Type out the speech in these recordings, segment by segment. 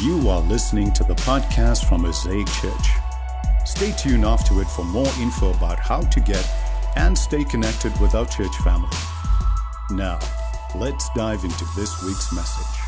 You are listening to the podcast from Mosaic Church. Stay tuned after it for more info about how to get and stay connected with our church family. Now, let's dive into this week's message.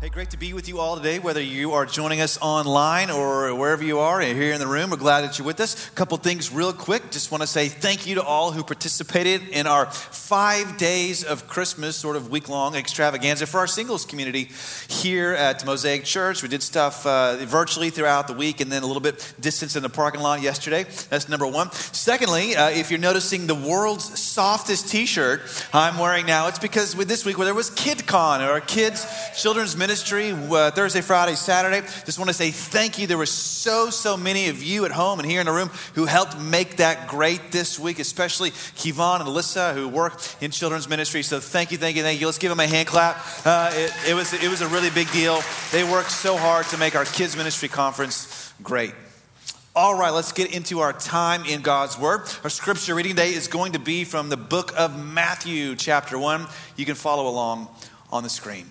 Hey, great to be with you all today, whether you are joining us online or wherever you are here in the room. We're glad that you're with us. A couple things, real quick. Just want to say thank you to all who participated in our five days of Christmas, sort of week long extravaganza for our singles community here at Mosaic Church. We did stuff uh, virtually throughout the week and then a little bit distance in the parking lot yesterday. That's number one. Secondly, uh, if you're noticing the world's softest t shirt I'm wearing now, it's because with this week where there was KidCon, or kids' children's ministry ministry uh, Thursday, Friday, Saturday. Just want to say thank you. There were so, so many of you at home and here in the room who helped make that great this week, especially Kevon and Alyssa who work in children's ministry. So thank you, thank you, thank you. Let's give them a hand clap. Uh, it, it, was, it was a really big deal. They worked so hard to make our kids' ministry conference great. All right, let's get into our time in God's Word. Our scripture reading today is going to be from the book of Matthew, chapter 1. You can follow along on the screen.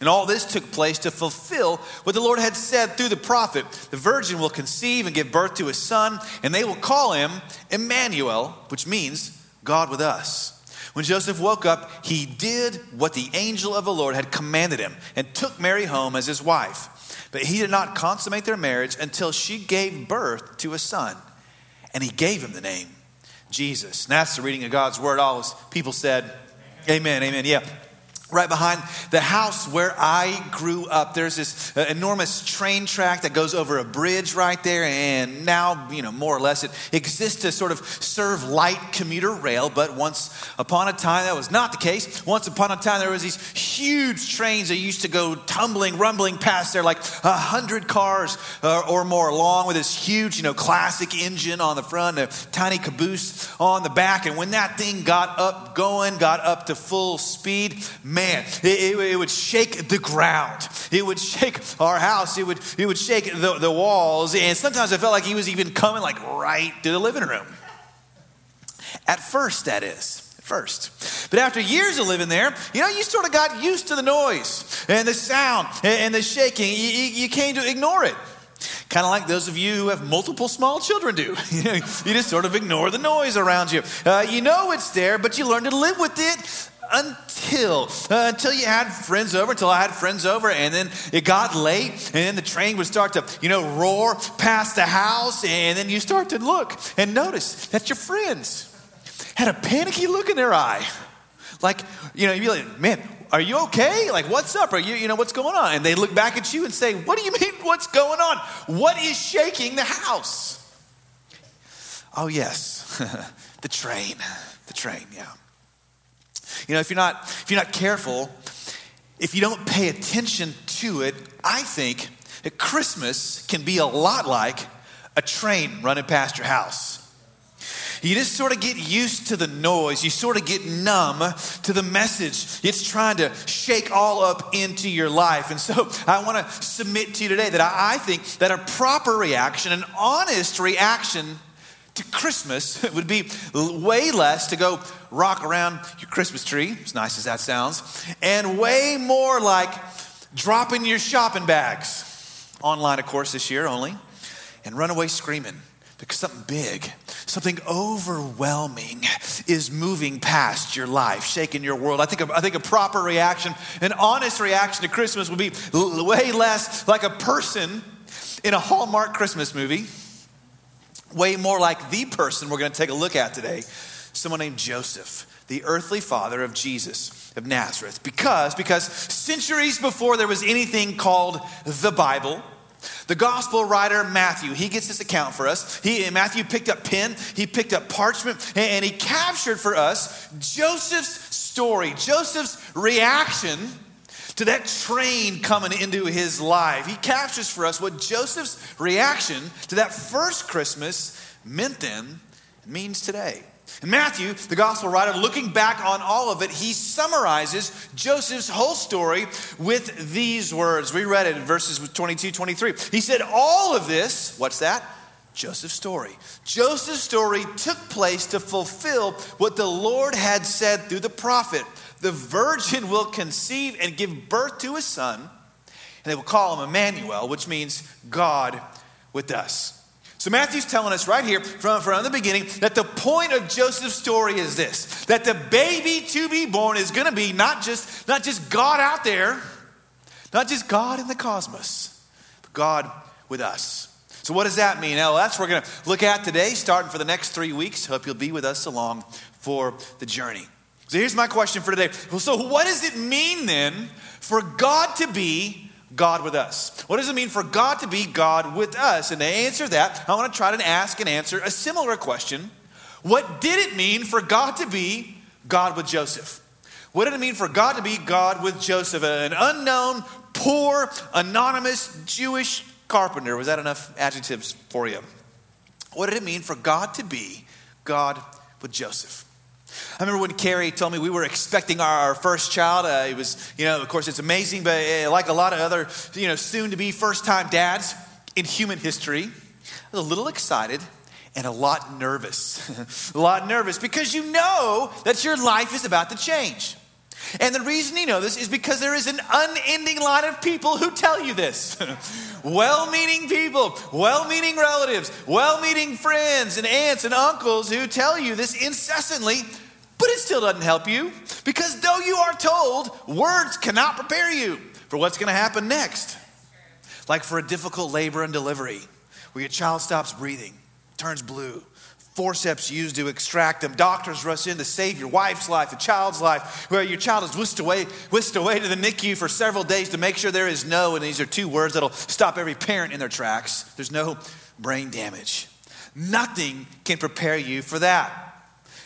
And all this took place to fulfill what the Lord had said through the prophet The virgin will conceive and give birth to a son, and they will call him Emmanuel, which means God with us. When Joseph woke up, he did what the angel of the Lord had commanded him and took Mary home as his wife. But he did not consummate their marriage until she gave birth to a son, and he gave him the name Jesus. And that's the reading of God's word. All people said, Amen, amen. Yeah right behind the house where I grew up. There's this uh, enormous train track that goes over a bridge right there, and now, you know, more or less, it exists to sort of serve light commuter rail. But once upon a time, that was not the case. Once upon a time, there was these huge trains that used to go tumbling, rumbling past there, like a hundred cars uh, or more long, with this huge, you know, classic engine on the front, a tiny caboose on the back. And when that thing got up going, got up to full speed, man man, it, it, it, would shake the ground. It would shake our house. It would, it would shake the, the walls. And sometimes I felt like he was even coming like right to the living room. At first, that is first. But after years of living there, you know, you sort of got used to the noise and the sound and the shaking. You, you came to ignore it. Kind of like those of you who have multiple small children do. you just sort of ignore the noise around you. Uh, you know it's there, but you learn to live with it until uh, until you had friends over until i had friends over and then it got late and then the train would start to you know roar past the house and then you start to look and notice that your friends had a panicky look in their eye. Like you know you'd be like man are you okay? Like what's up? Are you you know what's going on? And they look back at you and say what do you mean what's going on? What is shaking the house? Oh yes. The train. The train yeah you know, if you're not, if you're not careful, if you don't pay attention to it, I think that Christmas can be a lot like a train running past your house. You just sort of get used to the noise. You sort of get numb to the message. It's trying to shake all up into your life. And so I want to submit to you today that I think that a proper reaction, an honest reaction to Christmas would be way less to go rock around your Christmas tree, as nice as that sounds, and way more like dropping your shopping bags online, of course, this year only, and run away screaming because something big, something overwhelming is moving past your life, shaking your world. I think, a, I think a proper reaction, an honest reaction to Christmas would be way less like a person in a Hallmark Christmas movie way more like the person we're going to take a look at today someone named Joseph, the earthly father of Jesus of Nazareth. Because, because centuries before there was anything called the Bible, the gospel writer Matthew, he gets this account for us. He, Matthew picked up pen, he picked up parchment, and he captured for us Joseph's story, Joseph's reaction to that train coming into his life. He captures for us what Joseph's reaction to that first Christmas meant then and means today. And Matthew, the gospel writer, looking back on all of it, he summarizes Joseph's whole story with these words. We read it in verses 22, 23. He said, All of this, what's that? Joseph's story. Joseph's story took place to fulfill what the Lord had said through the prophet. The virgin will conceive and give birth to a son, and they will call him Emmanuel, which means God with us. So Matthew's telling us right here from, from the beginning that the point of Joseph's story is this that the baby to be born is going to be not just, not just God out there, not just God in the cosmos, but God with us. So, what does that mean? Well, that's what we're going to look at today, starting for the next three weeks. Hope you'll be with us along for the journey. So, here's my question for today. So, what does it mean then for God to be God with us? What does it mean for God to be God with us? And to answer that, I want to try to ask and answer a similar question. What did it mean for God to be God with Joseph? What did it mean for God to be God with Joseph, an unknown, poor, anonymous Jewish carpenter. Was that enough adjectives for you? What did it mean for God to be God with Joseph? I remember when Carrie told me we were expecting our, first child. Uh, it was, you know, of course, it's amazing, but uh, like a lot of other, you know, soon to be first time dads in human history, I was a little excited and a lot nervous. a lot nervous because you know that your life is about to change. And the reason you know this is because there is an unending line of people who tell you this. well meaning people, well meaning relatives, well meaning friends and aunts and uncles who tell you this incessantly, but it still doesn't help you because though you are told, words cannot prepare you for what's going to happen next. Like for a difficult labor and delivery where your child stops breathing, turns blue forceps used to extract them. Doctors rush in to save your wife's life, a child's life, where your child is whisked away, whisked away to the NICU for several days to make sure there is no, and these are two words that'll stop every parent in their tracks. There's no brain damage. Nothing can prepare you for that.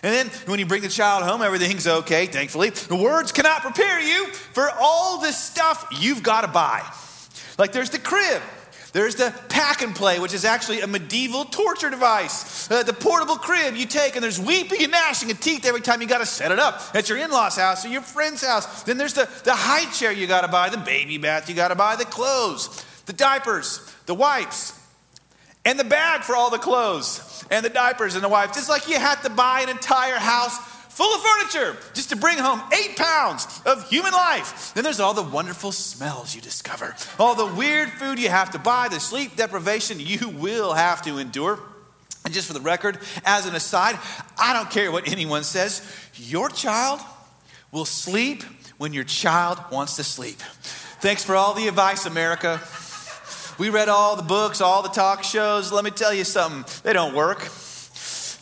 And then when you bring the child home, everything's okay, thankfully. The words cannot prepare you for all the stuff you've got to buy. Like there's the crib there's the pack and play, which is actually a medieval torture device. Uh, the portable crib you take, and there's weeping and gnashing of teeth every time you got to set it up at your in law's house or your friend's house. Then there's the, the high chair you got to buy, the baby bath you got to buy, the clothes, the diapers, the wipes, and the bag for all the clothes and the diapers and the wipes. It's like you had to buy an entire house full of furniture just to bring home eight pounds of human life. Then there's all the wonderful smells you discover, all the weird food you have to buy, the sleep deprivation you will have to endure. And just for the record, as an aside, I don't care what anyone says, your child will sleep when your child wants to sleep. Thanks for all the advice, America. We read all the books, all the talk shows. Let me tell you something, they don't work.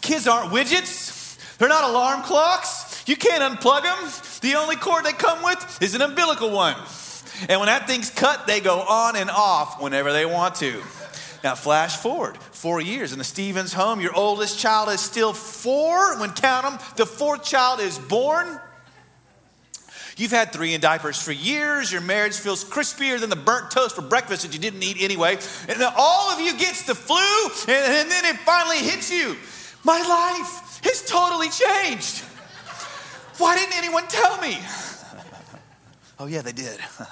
Kids aren't widgets. They're not alarm clocks. You can't unplug them. The only cord they come with is an umbilical one. And when that thing's cut, they go on and off whenever they want to. Now, flash forward four years in the Stevens home. Your oldest child is still four. When count them, the fourth child is born. You've had three in diapers for years. Your marriage feels crispier than the burnt toast for breakfast that you didn't eat anyway. And all of you gets the flu, and, and then it finally hits you. My life has totally changed. Why didn't anyone tell me? Oh, yeah, they did.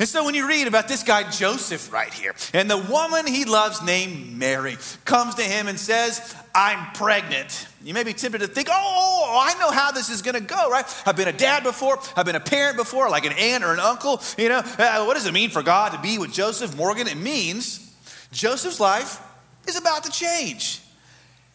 and so when you read about this guy Joseph right here, and the woman he loves named Mary comes to him and says, I'm pregnant. You may be tempted to think, oh, I know how this is going to go, right? I've been a dad before, I've been a parent before, like an aunt or an uncle. You know, uh, what does it mean for God to be with Joseph Morgan? It means Joseph's life is about to change,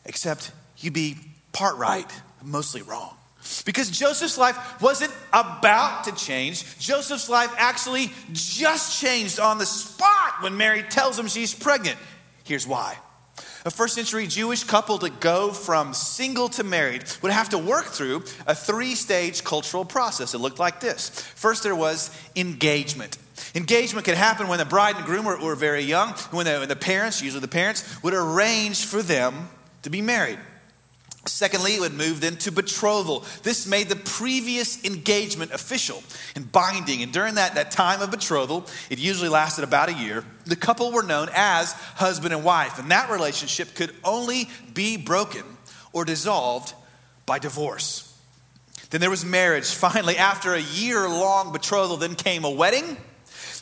except you'd be part right, mostly wrong. Because Joseph's life wasn't about to change. Joseph's life actually just changed on the spot when Mary tells him she's pregnant. Here's why A first century Jewish couple to go from single to married would have to work through a three stage cultural process. It looked like this first, there was engagement. Engagement could happen when the bride and groom were, were very young, when the, when the parents, usually the parents, would arrange for them to be married. Secondly, it would move then to betrothal. This made the previous engagement official and binding. And during that, that time of betrothal, it usually lasted about a year, the couple were known as husband and wife. And that relationship could only be broken or dissolved by divorce. Then there was marriage. Finally, after a year long betrothal, then came a wedding.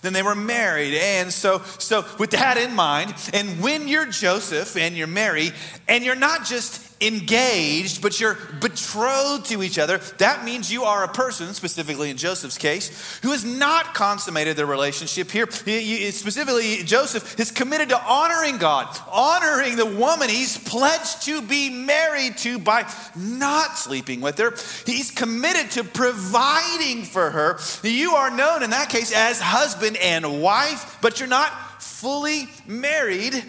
Then they were married. And so, so with that in mind, and when you're Joseph and you're Mary, and you're not just engaged, but you're betrothed to each other, that means you are a person, specifically in Joseph's case, who has not consummated their relationship here. Specifically, Joseph is committed to honoring God, honoring the woman he's pledged to be married to by not sleeping with her. He's committed to providing for her. You are known in that case as husband and wife, but you're not fully married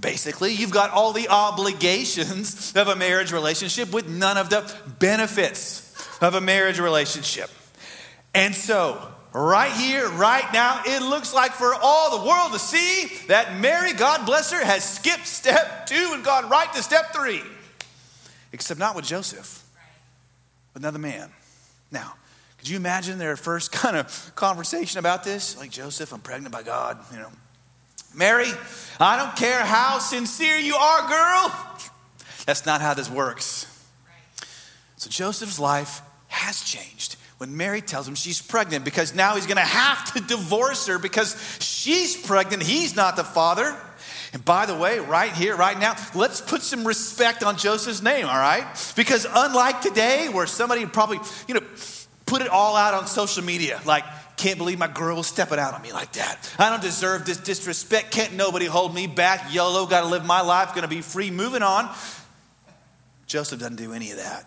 Basically, you've got all the obligations of a marriage relationship with none of the benefits of a marriage relationship. And so, right here, right now, it looks like for all the world to see that Mary, God bless her, has skipped step two and gone right to step three. Except not with Joseph, with another man. Now, could you imagine their first kind of conversation about this? Like, Joseph, I'm pregnant by God, you know. Mary, I don't care how sincere you are, girl. That's not how this works. So Joseph's life has changed when Mary tells him she's pregnant because now he's going to have to divorce her because she's pregnant. He's not the father. And by the way, right here, right now, let's put some respect on Joseph's name, all right? Because unlike today, where somebody probably, you know, put it all out on social media, like, can't believe my girl was stepping out on me like that. I don't deserve this disrespect. Can't nobody hold me back. YOLO, got to live my life, to be free, moving on. Joseph doesn't do any of that.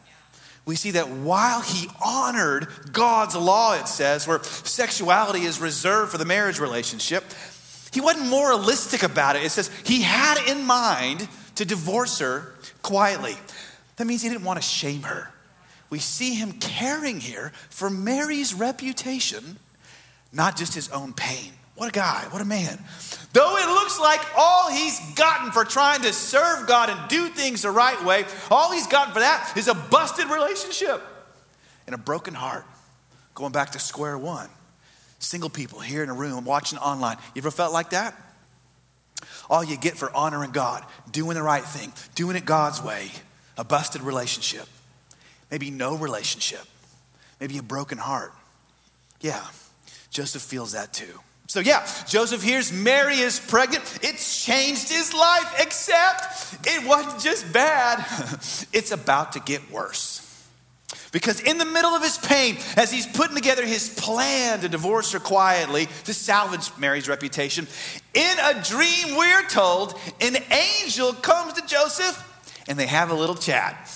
We see that while he honored God's law, it says, where sexuality is reserved for the marriage relationship, he wasn't moralistic about it. It says he had in mind to divorce her quietly. That means he didn't want to shame her. We see him caring here for Mary's reputation not just his own pain. What a guy, what a man. Though it looks like all he's gotten for trying to serve God and do things the right way, all he's gotten for that is a busted relationship and a broken heart. Going back to square one. Single people here in a room watching online. You ever felt like that? All you get for honoring God, doing the right thing, doing it God's way, a busted relationship. Maybe no relationship. Maybe a broken heart. Yeah. Joseph feels that too. So, yeah, Joseph hears Mary is pregnant. It's changed his life, except it wasn't just bad, it's about to get worse. Because in the middle of his pain, as he's putting together his plan to divorce her quietly, to salvage Mary's reputation, in a dream, we're told an angel comes to Joseph and they have a little chat.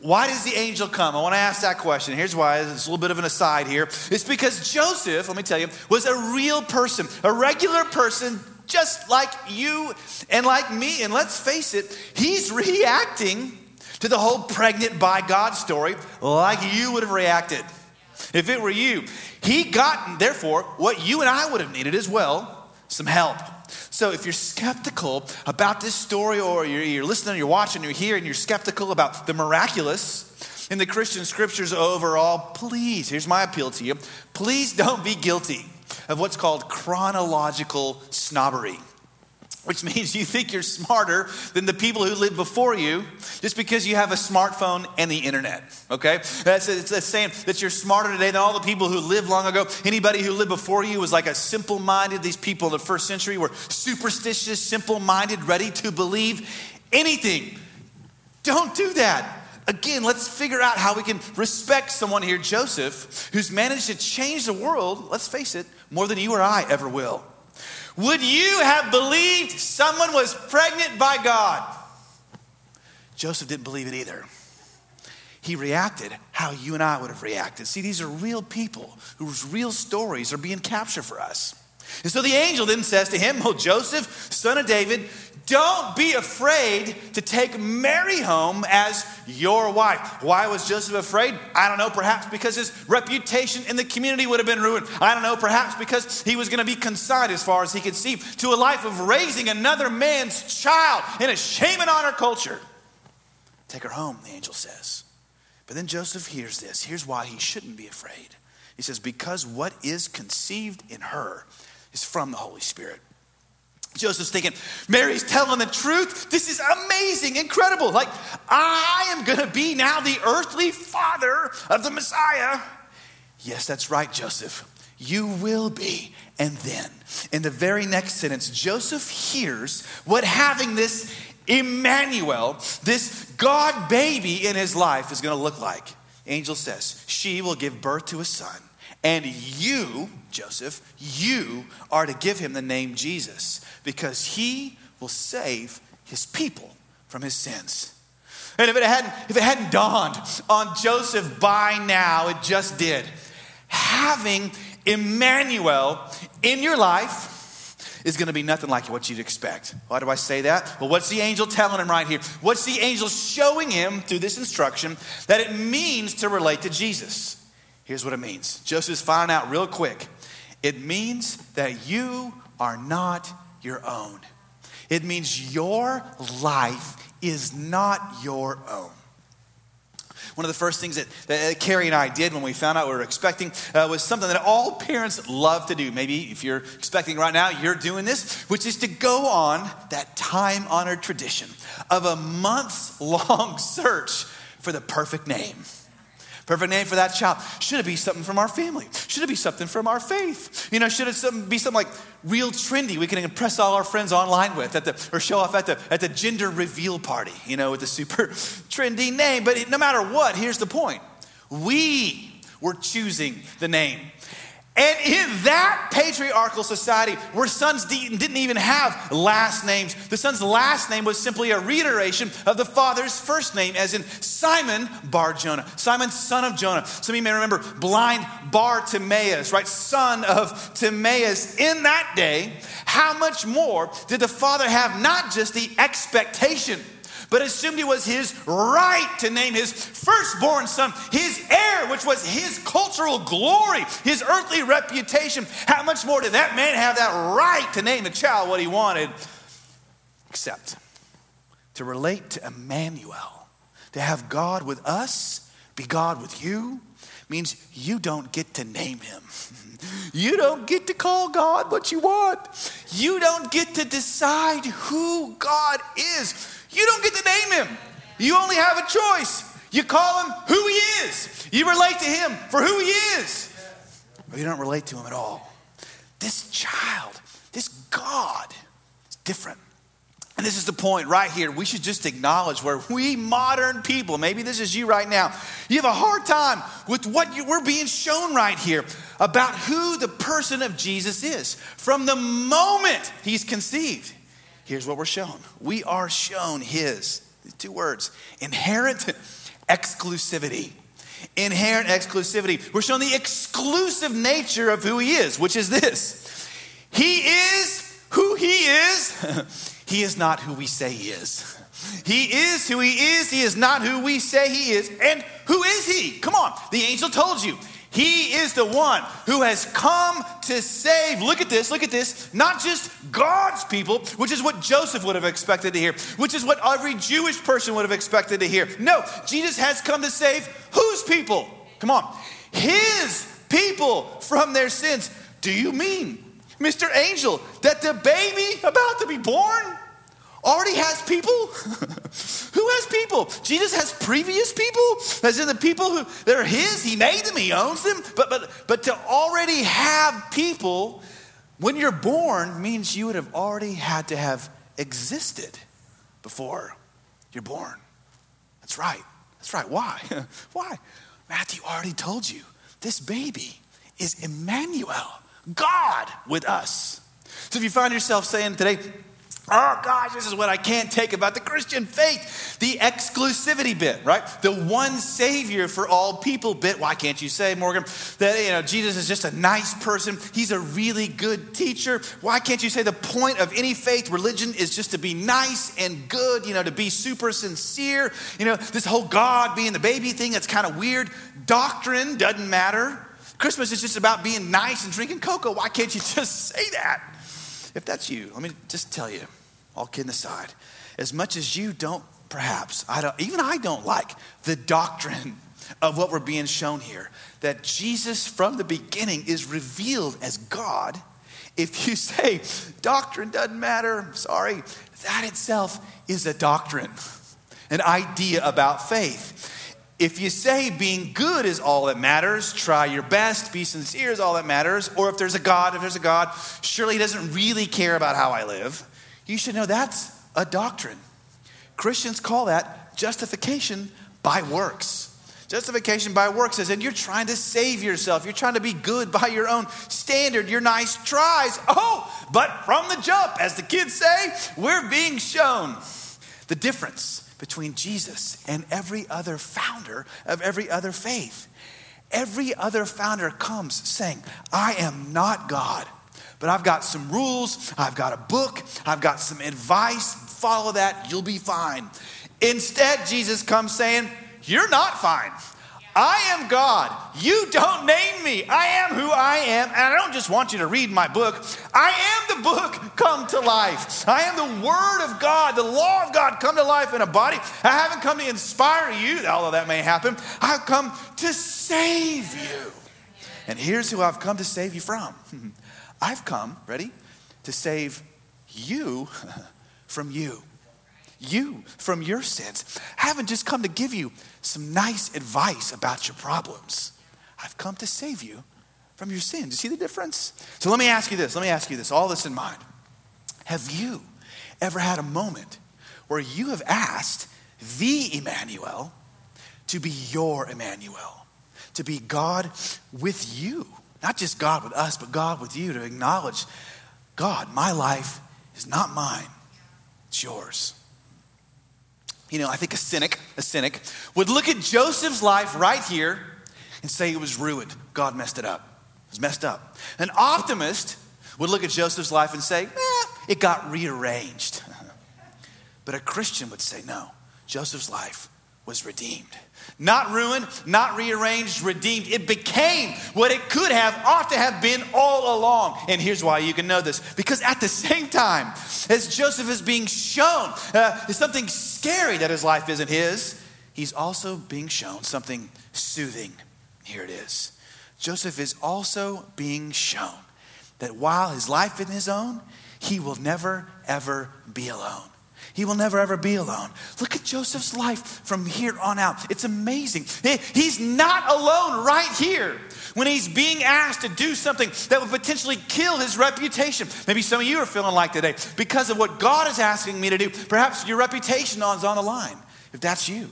Why does the angel come? I want to ask that question. Here's why. It's a little bit of an aside here. It's because Joseph, let me tell you, was a real person, a regular person, just like you and like me. And let's face it, he's reacting to the whole pregnant by God story like you would have reacted if it were you. He got, therefore, what you and I would have needed as well some help. So if you're skeptical about this story, or you're, you're listening, you're watching, you're here, and you're skeptical about the miraculous in the Christian scriptures overall, please, here's my appeal to you please don't be guilty of what's called chronological snobbery which means you think you're smarter than the people who lived before you just because you have a smartphone and the internet. Okay? That's, it's saying that you're smarter today than all the people who lived long ago. Anybody who lived before you was like a simple minded, these people in the first century were superstitious, simple minded, ready to believe anything. Don't do that. Again, let's figure out how we can respect someone here, Joseph, who's managed to change the world, let's face it, more than you or I ever will. Would you have believed someone was pregnant by God? Joseph didn't believe it either. He reacted how you and I would have reacted. See, these are real people whose real stories are being captured for us. And so the angel then says to him, Oh, Joseph, son of David, don't be afraid to take Mary home as your wife. Why was Joseph afraid? I don't know, perhaps because his reputation in the community would have been ruined. I don't know, perhaps because he was going to be consigned as far as he could see to a life of raising another man's child in a shame and honor culture. Take her home, the angel says. But then Joseph hears this. Here's why he shouldn't be afraid. He says, Because what is conceived in her is from the Holy Spirit. Joseph's thinking, Mary's telling the truth. This is amazing, incredible. Like, I am going to be now the earthly father of the Messiah. Yes, that's right, Joseph. You will be. And then, in the very next sentence, Joseph hears what having this Emmanuel, this God baby in his life, is going to look like. Angel says, She will give birth to a son and you, Joseph, you are to give him the name Jesus because he will save his people from his sins. And if it hadn't, if it hadn't dawned on Joseph by now, it just did. Having Emmanuel in your life is going to be nothing like what you'd expect. Why do I say that? Well, what's the angel telling him right here? What's the angel showing him through this instruction that it means to relate to Jesus? Here's what it means Joseph's finding out real quick. It means that you are not your own. It means your life is not your own. One of the first things that, that Carrie and I did when we found out we were expecting uh, was something that all parents love to do. Maybe if you're expecting right now, you're doing this, which is to go on that time honored tradition of a months long search for the perfect name. Perfect name for that child. Should it be something from our family? Should it be something from our faith? You know, should it be something like real trendy we can impress all our friends online with at the, or show off at the, at the gender reveal party, you know, with the super trendy name? But no matter what, here's the point. We were choosing the name. And in that patriarchal society where sons didn't even have last names, the son's last name was simply a reiteration of the father's first name, as in Simon Bar Jonah, Simon, son of Jonah. Some of you may remember blind Bartimaeus, right? Son of Timaeus. In that day, how much more did the father have not just the expectation? But assumed it was his right to name his firstborn son, his heir, which was his cultural glory, his earthly reputation. How much more did that man have that right to name the child what he wanted? Except to relate to Emmanuel, to have God with us, be God with you, means you don't get to name him. You don't get to call God what you want. You don't get to decide who God is. You don't get to name him. You only have a choice. You call him who he is. You relate to him for who he is. Or you don't relate to him at all. This child, this God, is different. And this is the point right here. We should just acknowledge where we modern people, maybe this is you right now, you have a hard time with what you, we're being shown right here about who the person of Jesus is. From the moment he's conceived, here's what we're shown we are shown his, two words, inherent exclusivity. Inherent exclusivity. We're shown the exclusive nature of who he is, which is this He is who he is. he is not who we say he is. He is who he is. He is not who we say he is. And who is he? Come on. The angel told you. He is the one who has come to save, look at this, look at this, not just God's people, which is what Joseph would have expected to hear, which is what every Jewish person would have expected to hear. No, Jesus has come to save whose people? Come on, his people from their sins. Do you mean, Mr. Angel, that the baby about to be born already has people? who has people? Jesus has previous people, as in the people who they're his, he made them, he owns them. But but but to already have people when you're born means you would have already had to have existed before you're born. That's right. That's right. Why? Why? Matthew already told you this baby is Emmanuel, God with us. So if you find yourself saying today, Oh gosh, this is what I can't take about the Christian faith. The exclusivity bit, right? The one savior for all people bit. Why can't you say, Morgan, that you know Jesus is just a nice person? He's a really good teacher. Why can't you say the point of any faith, religion, is just to be nice and good, you know, to be super sincere? You know, this whole God being the baby thing, that's kind of weird. Doctrine doesn't matter. Christmas is just about being nice and drinking cocoa. Why can't you just say that? If that's you, let me just tell you all kidding aside, as much as you don't, perhaps, I don't, even I don't like the doctrine of what we're being shown here that Jesus from the beginning is revealed as God. If you say doctrine doesn't matter, sorry, that itself is a doctrine, an idea about faith. If you say being good is all that matters, try your best, be sincere is all that matters, or if there's a God, if there's a God, surely he doesn't really care about how I live you should know that's a doctrine. Christians call that justification by works. Justification by works is, and you're trying to save yourself. You're trying to be good by your own standard, your nice tries. Oh, but from the jump, as the kids say, we're being shown the difference between Jesus and every other founder of every other faith. Every other founder comes saying, I am not God but I've got some rules, I've got a book, I've got some advice. Follow that, you'll be fine. Instead, Jesus comes saying, You're not fine. I am God. You don't name me. I am who I am. And I don't just want you to read my book. I am the book come to life. I am the Word of God, the law of God come to life in a body. I haven't come to inspire you, although that may happen. I've come to save you. And here's who I've come to save you from I've come, ready, to save you from you. You from your sins. I haven't just come to give you some nice advice about your problems. I've come to save you from your sins. You see the difference? So let me ask you this. Let me ask you this, all this in mind. Have you ever had a moment where you have asked the Emmanuel to be your Emmanuel, to be God with you? Not just God with us, but God with you to acknowledge God, my life is not mine, it's yours. You know, I think a cynic, a cynic, would look at Joseph's life right here and say it was ruined. God messed it up. It was messed up. An optimist would look at Joseph's life and say, eh, it got rearranged. but a Christian would say, no, Joseph's life was redeemed. Not ruined, not rearranged, redeemed. It became what it could have, ought to have been all along. And here's why you can know this because at the same time as Joseph is being shown uh, something scary that his life isn't his, he's also being shown something soothing. Here it is. Joseph is also being shown that while his life isn't his own, he will never, ever be alone. He will never ever be alone. Look at Joseph's life from here on out. It's amazing. He's not alone right here when he's being asked to do something that would potentially kill his reputation. Maybe some of you are feeling like today because of what God is asking me to do. Perhaps your reputation is on the line. If that's you,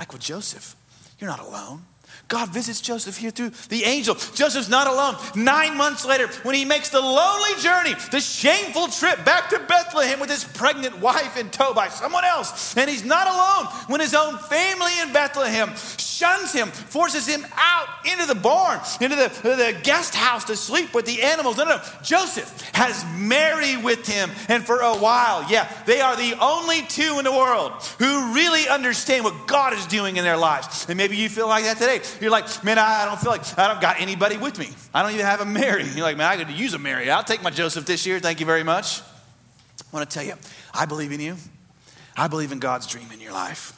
like with Joseph, you're not alone. God visits Joseph here through the angel. Joseph's not alone. Nine months later, when he makes the lonely journey, the shameful trip back to Bethlehem with his pregnant wife in tow by someone else, and he's not alone when his own family in Bethlehem shuns him, forces him out into the barn, into the, the guest house to sleep with the animals. No, no, no. Joseph has Mary with him, and for a while, yeah, they are the only two in the world who really understand what God is doing in their lives. And maybe you feel like that today. You're like, man, I don't feel like I don't got anybody with me. I don't even have a Mary. You're like, man, I could use a Mary. I'll take my Joseph this year. Thank you very much. I want to tell you, I believe in you. I believe in God's dream in your life.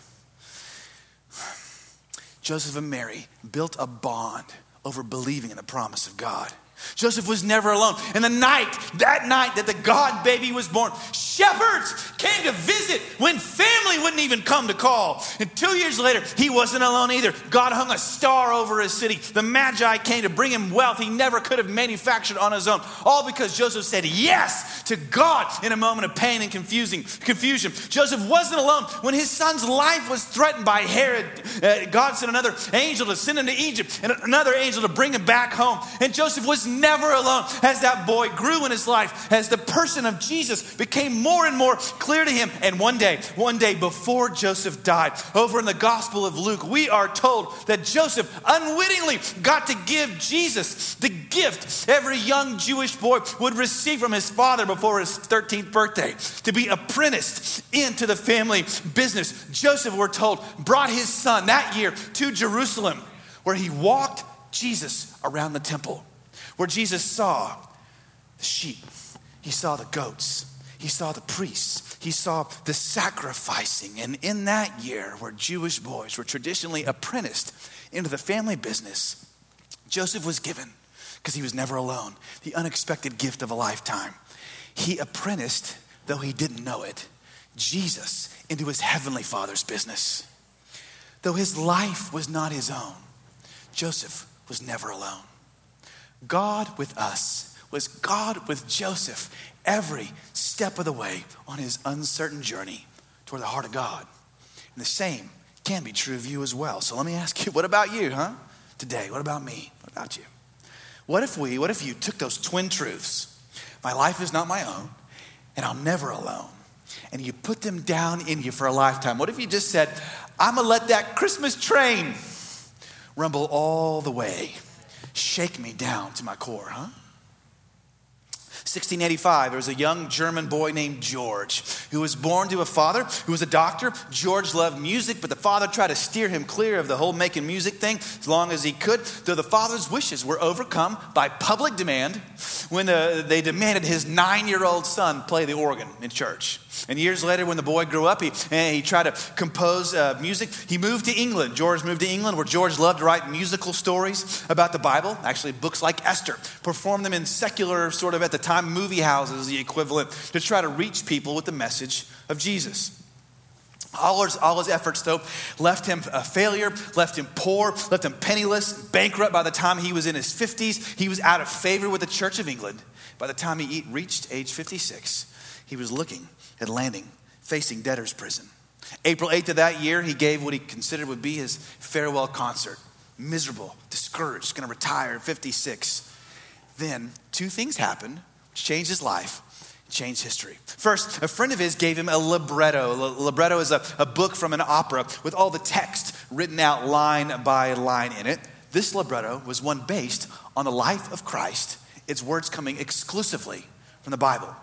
Joseph and Mary built a bond over believing in the promise of God. Joseph was never alone. And the night, that night that the God baby was born, shepherds came to visit when family wouldn't even come to call. And two years later, he wasn't alone either. God hung a star over his city. The Magi came to bring him wealth he never could have manufactured on his own, all because Joseph said yes to God in a moment of pain and confusing, confusion. Joseph wasn't alone when his son's life was threatened by Herod. Uh, God sent another angel to send him to Egypt and another angel to bring him back home. And Joseph was never alone. As that boy grew in his life, as the person of Jesus became more and more clear to him. And one day, one day before Joseph died, over in the Gospel of Luke, we are told that Joseph unwittingly got to give Jesus the gift every young Jewish boy would receive from his father before his 13th birthday to be apprenticed into the family business. Joseph, we're told, brought his son that year to Jerusalem where he walked Jesus around the temple, where Jesus saw the sheep, he saw the goats, he saw the priests, he saw the sacrificing. And in that year, where Jewish boys were traditionally apprenticed into the family business, Joseph was given, because he was never alone, the unexpected gift of a lifetime. He apprenticed, though he didn't know it, Jesus into his heavenly father's business. Though his life was not his own, Joseph was never alone. God with us was God with Joseph every step of the way on his uncertain journey toward the heart of God. And the same can be true of you as well. So let me ask you, what about you, huh? Today, what about me? What about you? What if we, what if you took those twin truths? My life is not my own, and I'm never alone. And you put them down in you for a lifetime. What if you just said, I'm gonna let that Christmas train rumble all the way, shake me down to my core, huh? 1685, there was a young German boy named George who was born to a father who was a doctor. George loved music, but the father tried to steer him clear of the whole making music thing as long as he could, though the father's wishes were overcome by public demand when uh, they demanded his nine year old son play the organ in church. And years later, when the boy grew up, he, he tried to compose uh, music. He moved to England. George moved to England, where George loved to write musical stories about the Bible, actually, books like Esther, perform them in secular, sort of at the time, movie houses, the equivalent, to try to reach people with the message of Jesus. All his, all his, efforts, though, left him a failure, left him poor, left him penniless, bankrupt by the time he was in his 50s. He was out of favor with the Church of England. By the time he reached age 56, he was looking at landing, facing debtor's prison. April 8th of that year, he gave what he considered would be his farewell concert. Miserable, discouraged, to retire at 56. Then two things happened changed his life, changed history. First, a friend of his gave him a libretto. A libretto is a, a book from an opera with all the text written out line by line in it. This libretto was one based on the life of Christ, its words coming exclusively from the Bible.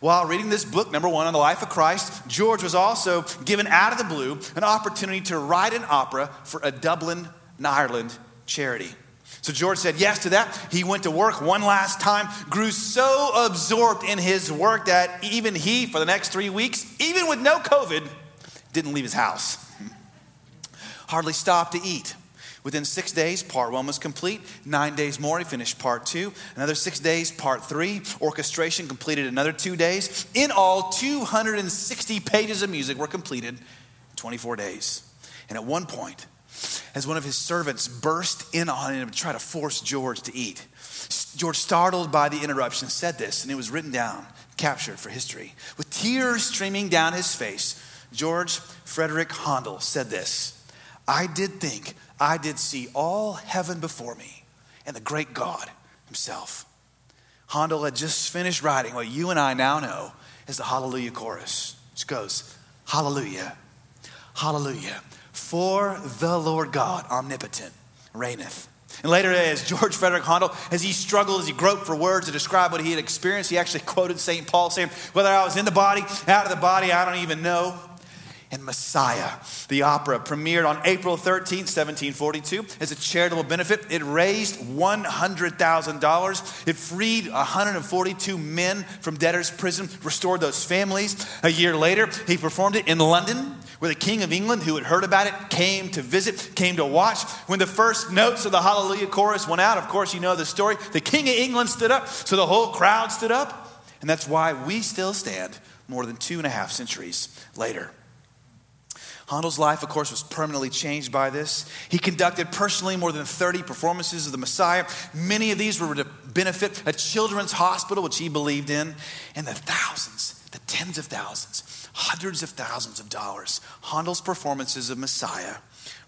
While reading this book, number one, on the life of Christ, George was also given out of the blue an opportunity to write an opera for a Dublin, Ireland charity. So George said yes to that. He went to work one last time, grew so absorbed in his work that even he, for the next three weeks, even with no COVID, didn't leave his house. Hardly stopped to eat. Within six days, part one was complete. Nine days more, he finished part two. Another six days, part three. Orchestration completed another two days. In all, 260 pages of music were completed in 24 days. And at one point, as one of his servants burst in on him to try to force George to eat, George, startled by the interruption, said this, and it was written down, captured for history. With tears streaming down his face, George Frederick Handel said this I did think I did see all heaven before me and the great God himself. Handel had just finished writing what you and I now know as the Hallelujah chorus, which goes, Hallelujah, Hallelujah, for the Lord God omnipotent reigneth. And later, as George Frederick Handel, as he struggled, as he groped for words to describe what he had experienced, he actually quoted St. Paul saying, Whether I was in the body, out of the body, I don't even know and Messiah. The opera premiered on April 13, 1742, as a charitable benefit. It raised $100,000. It freed 142 men from debtor's prison, restored those families. A year later, he performed it in London, where the King of England, who had heard about it, came to visit, came to watch. When the first notes of the Hallelujah chorus went out, of course, you know the story. The King of England stood up, so the whole crowd stood up. And that's why we still stand more than two and a half centuries later. Handel's life, of course, was permanently changed by this. He conducted personally more than 30 performances of the Messiah. Many of these were to benefit a children's hospital, which he believed in, and the thousands, the tens of thousands, hundreds of thousands of dollars Handel's performances of Messiah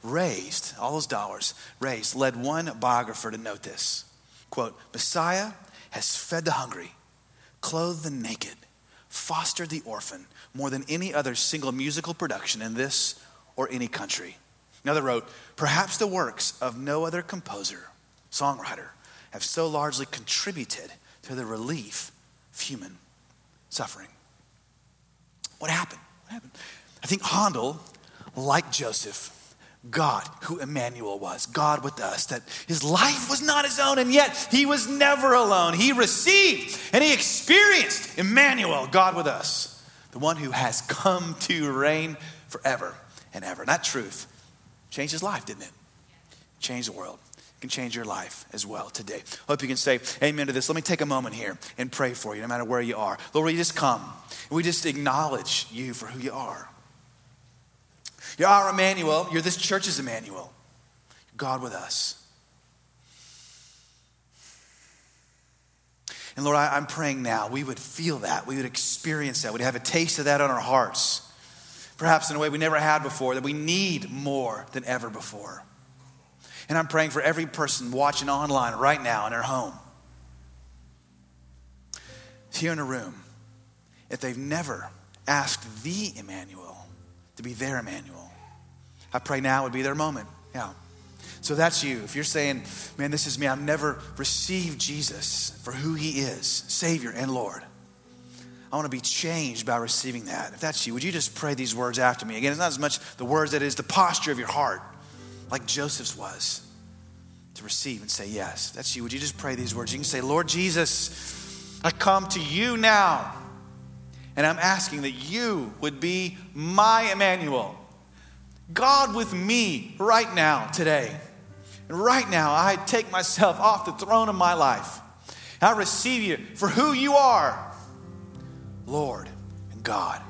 raised, all those dollars raised, led one biographer to note this. Quote Messiah has fed the hungry, clothed the naked, fostered the orphan more than any other single musical production in this or any country. Another wrote, Perhaps the works of no other composer, songwriter, have so largely contributed to the relief of human suffering. What happened? What happened? I think Handel, like Joseph, God, who Emmanuel was, God with us, that his life was not his own, and yet he was never alone. He received and he experienced Emmanuel, God with us, the one who has come to reign forever and ever. That truth changed his life, didn't it? Changed the world. It can change your life as well today. Hope you can say amen to this. Let me take a moment here and pray for you, no matter where you are. Lord, we just come and we just acknowledge you for who you are. You're our Emmanuel. You're this church's Emmanuel. God with us. And Lord, I, am praying now we would feel that, we would experience that, we'd have a taste of that on our hearts, perhaps in a way we never had before, that we need more than ever before. And I'm praying for every person watching online right now in their home, here in a room, if they've never asked the Emmanuel to be their Emmanuel. I pray now would be their moment. Yeah. So that's you. If you're saying, man, this is me, I've never received Jesus for who he is, Savior and Lord. I want to be changed by receiving that. If that's you, would you just pray these words after me? Again, it's not as much the words that is the posture of your heart, like Joseph's was, to receive and say yes. If that's you. Would you just pray these words? You can say, Lord Jesus, I come to you now. And I'm asking that you would be my Emmanuel, God with me right now, today. And right now, I take myself off the throne of my life. I receive you for who you are, Lord and God.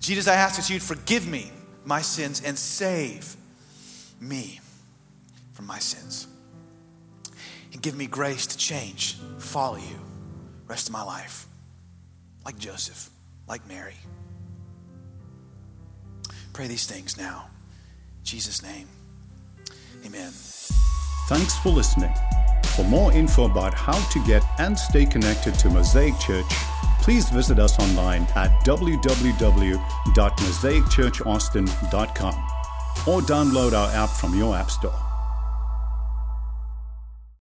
Jesus, I ask that you'd forgive me my sins and save me from my sins. And give me grace to change, follow you, rest of my life like Joseph, like Mary. Pray these things now. In Jesus' name. Amen. Thanks for listening. For more info about how to get and stay connected to Mosaic Church, please visit us online at www.mosaicchurchaustin.com or download our app from your app store.